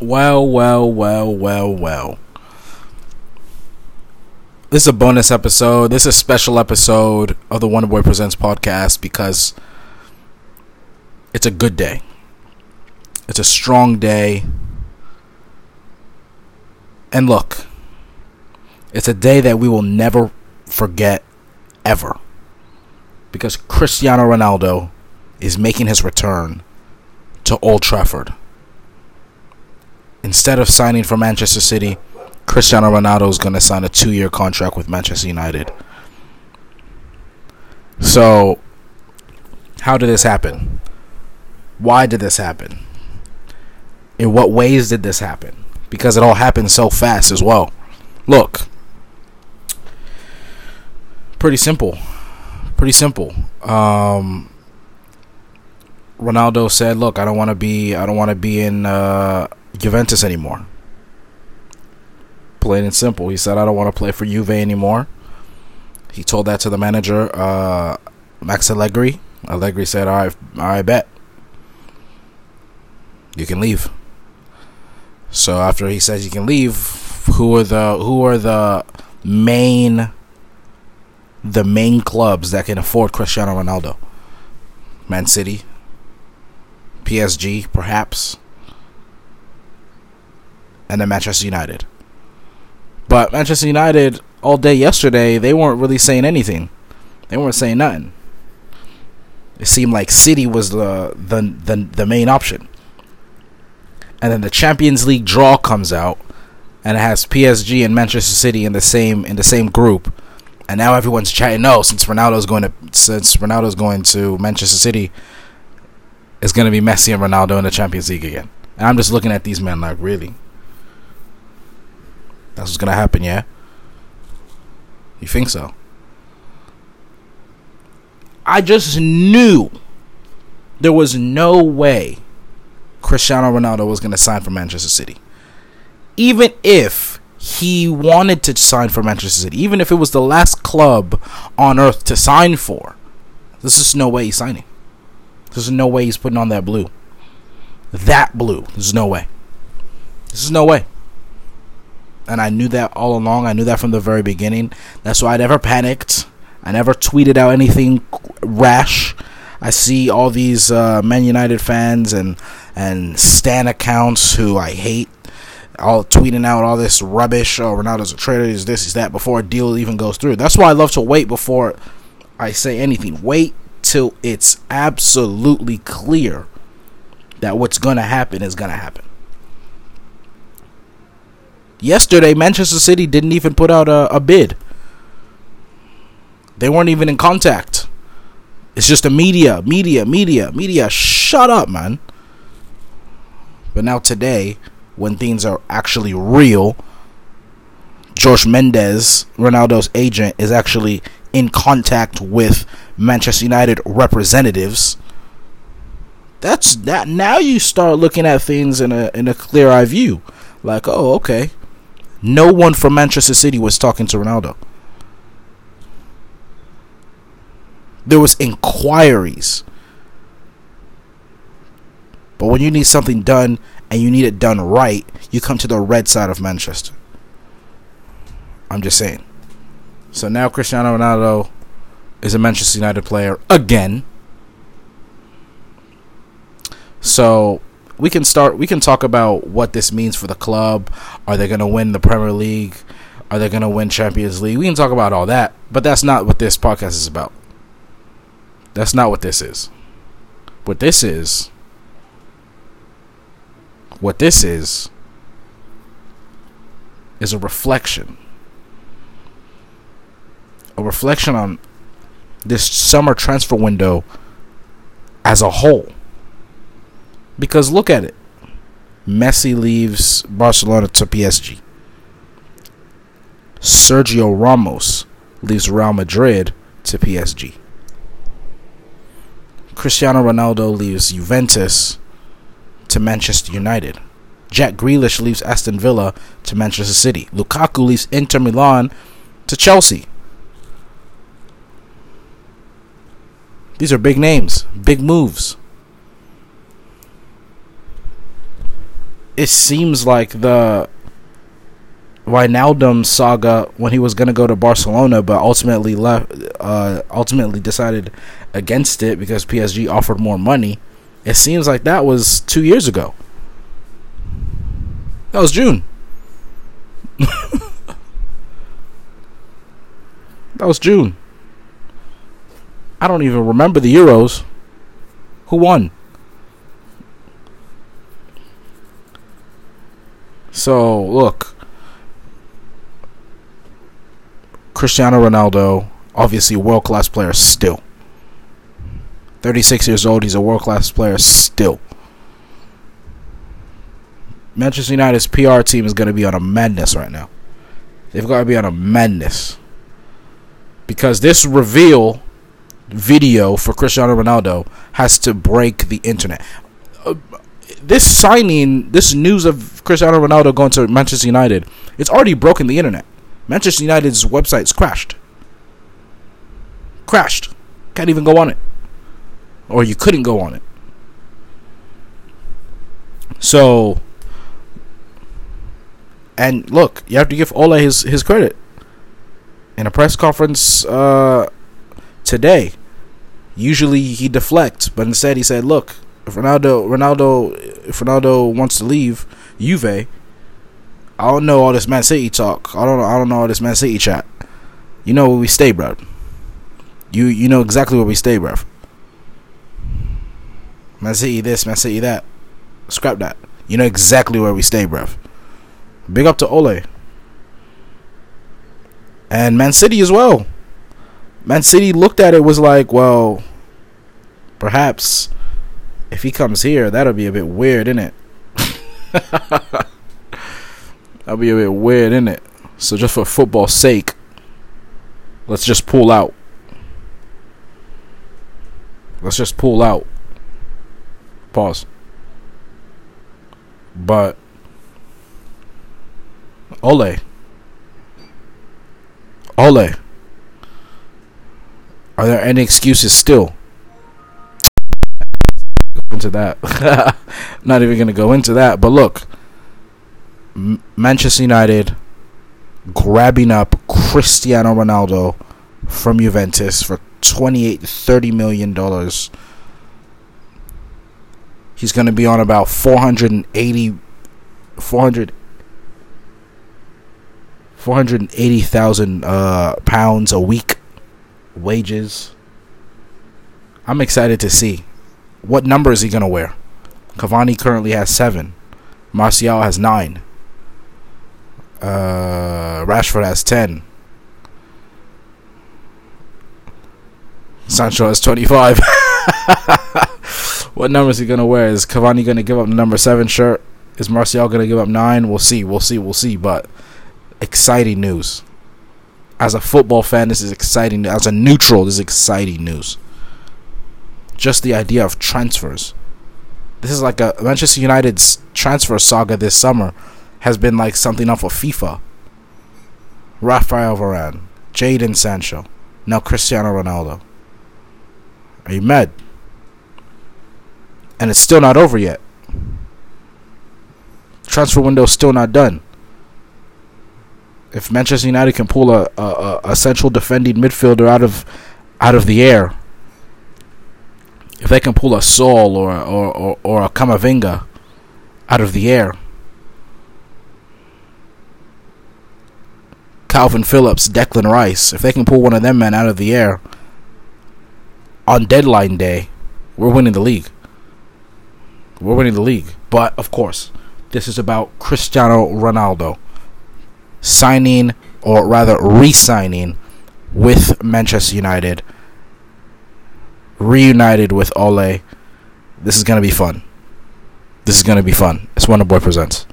Well, well, well, well, well. This is a bonus episode. This is a special episode of the Wonder Boy Presents podcast because it's a good day. It's a strong day. And look, it's a day that we will never forget ever. Because Cristiano Ronaldo is making his return to Old Trafford. Instead of signing for Manchester City, Cristiano Ronaldo is going to sign a two year contract with Manchester United. So, how did this happen? Why did this happen? In what ways did this happen? Because it all happened so fast as well. Look, pretty simple. Pretty simple. Um, Ronaldo said, "Look, I don't want to be. I don't want to be in uh, Juventus anymore." Plain and simple. He said, "I don't want to play for Juve anymore." He told that to the manager, uh, Max Allegri. Allegri said, "All right, I bet you can leave." So after he says you can leave, who are the who are the main the main clubs that can afford Cristiano Ronaldo? Man City, PSG, perhaps, and then Manchester United. But Manchester United all day yesterday, they weren't really saying anything. They weren't saying nothing. It seemed like City was the the the, the main option. And then the Champions League draw comes out and it has PSG and Manchester City in the same in the same group. And now everyone's chatting, no, since Ronaldo's going to since Ronaldo's going to Manchester City, it's going to be Messi and Ronaldo in the Champions League again. And I'm just looking at these men like, really? That's what's to happen, yeah? You think so? I just knew there was no way Cristiano Ronaldo was to sign for Manchester City. Even if he wanted to sign for Manchester City, even if it was the last club on earth to sign for, this is no way he's signing. There's no way he's putting on that blue. That blue. There's no way. This is no way. And I knew that all along. I knew that from the very beginning. That's why I never panicked. I never tweeted out anything rash. I see all these uh, Man United fans and and Stan accounts who I hate, all tweeting out all this rubbish. Oh, Ronaldo's a traitor. Is this? Is that? Before a deal even goes through. That's why I love to wait before I say anything. Wait till it's absolutely clear that what's gonna happen is gonna happen. Yesterday, Manchester City didn't even put out a, a bid. They weren't even in contact. It's just a media, media, media, media. Shut up, man. But now today, when things are actually real, George Mendes, Ronaldo's agent, is actually in contact with Manchester United representatives. That's that. Now you start looking at things in a in a clear eye view. Like, oh, okay. No one from Manchester City was talking to Ronaldo. There was inquiries. But when you need something done and you need it done right, you come to the red side of Manchester. I'm just saying. So now Cristiano Ronaldo is a Manchester United player again. So we can start we can talk about what this means for the club. Are they going to win the Premier League? Are they going to win Champions League? We can talk about all that, but that's not what this podcast is about. That's not what this is. What this is what this is is a reflection. A reflection on this summer transfer window as a whole. Because look at it. Messi leaves Barcelona to PSG. Sergio Ramos leaves Real Madrid to PSG. Cristiano Ronaldo leaves Juventus to Manchester United. Jack Grealish leaves Aston Villa to Manchester City. Lukaku leaves Inter Milan to Chelsea. These are big names, big moves. It seems like the Wijnaldum saga when he was going to go to Barcelona, but ultimately left, uh, ultimately decided against it because PSG offered more money. It seems like that was two years ago. That was June. that was June. I don't even remember the Euros. Who won? So, look. Cristiano Ronaldo, obviously world class player still. 36 years old, he's a world class player still. Manchester United's PR team is going to be on a madness right now. They've got to be on a madness. Because this reveal video for Cristiano Ronaldo has to break the internet. Uh, This signing, this news of Cristiano Ronaldo going to Manchester United, it's already broken the internet. Manchester United's website's crashed. Crashed. Can't even go on it. Or you couldn't go on it. So and look, you have to give Ole his, his credit. In a press conference uh, today, usually he deflects, but instead he said, "Look, if Ronaldo, Ronaldo, if Ronaldo wants to leave Juve, I don't know all this Man City talk. I don't know. I don't know all this Man City chat. You know where we stay, bro. You you know exactly where we stay, bro. Man City this, Man City that. Scrap that. You know exactly where we stay, bro. Big up to Ole. And Man City as well. Man City looked at it was like, well, perhaps if he comes here, that'll be a bit weird, isn't it? That'll be a bit weird, isn't it? So just for football's sake, let's just pull out. Let's just pull out. Pause. But Ole. Ole. Are there any excuses still? Into that. Not even going to go into that. But look, Manchester United grabbing up Cristiano Ronaldo from Juventus for 28 30 million dollars. He's going to be on about 480 400 480,000 uh, pounds a week wages. I'm excited to see what number is he going to wear. Cavani currently has 7. Martial has 9. Uh, Rashford has 10. Sancho has 25. what number is he going to wear? Is Cavani going to give up the number 7 shirt? Is Martial going to give up 9? We'll see. We'll see. We'll see. But exciting news. As a football fan, this is exciting. As a neutral, this is exciting news. Just the idea of transfers. This is like a Manchester United's transfer saga this summer has been like something off of FIFA. Rafael Varane, Jadon Sancho, now Cristiano Ronaldo. Are you mad? And it's still not over yet. Transfer window still not done. If Manchester United can pull a, a, a central defending midfielder out of out of the air, if they can pull a Saul or or, or, or a Camavinga out of the air, Kalvin Phillips, Declan Rice, if they can pull one of them men out of the air on deadline day, we're winning the league. We're winning the league. But of course, this is about Cristiano Ronaldo signing or rather re-signing with Manchester United, reunited with Ole. This is gonna be fun. This is gonna be fun. It's Wonder Boy presents.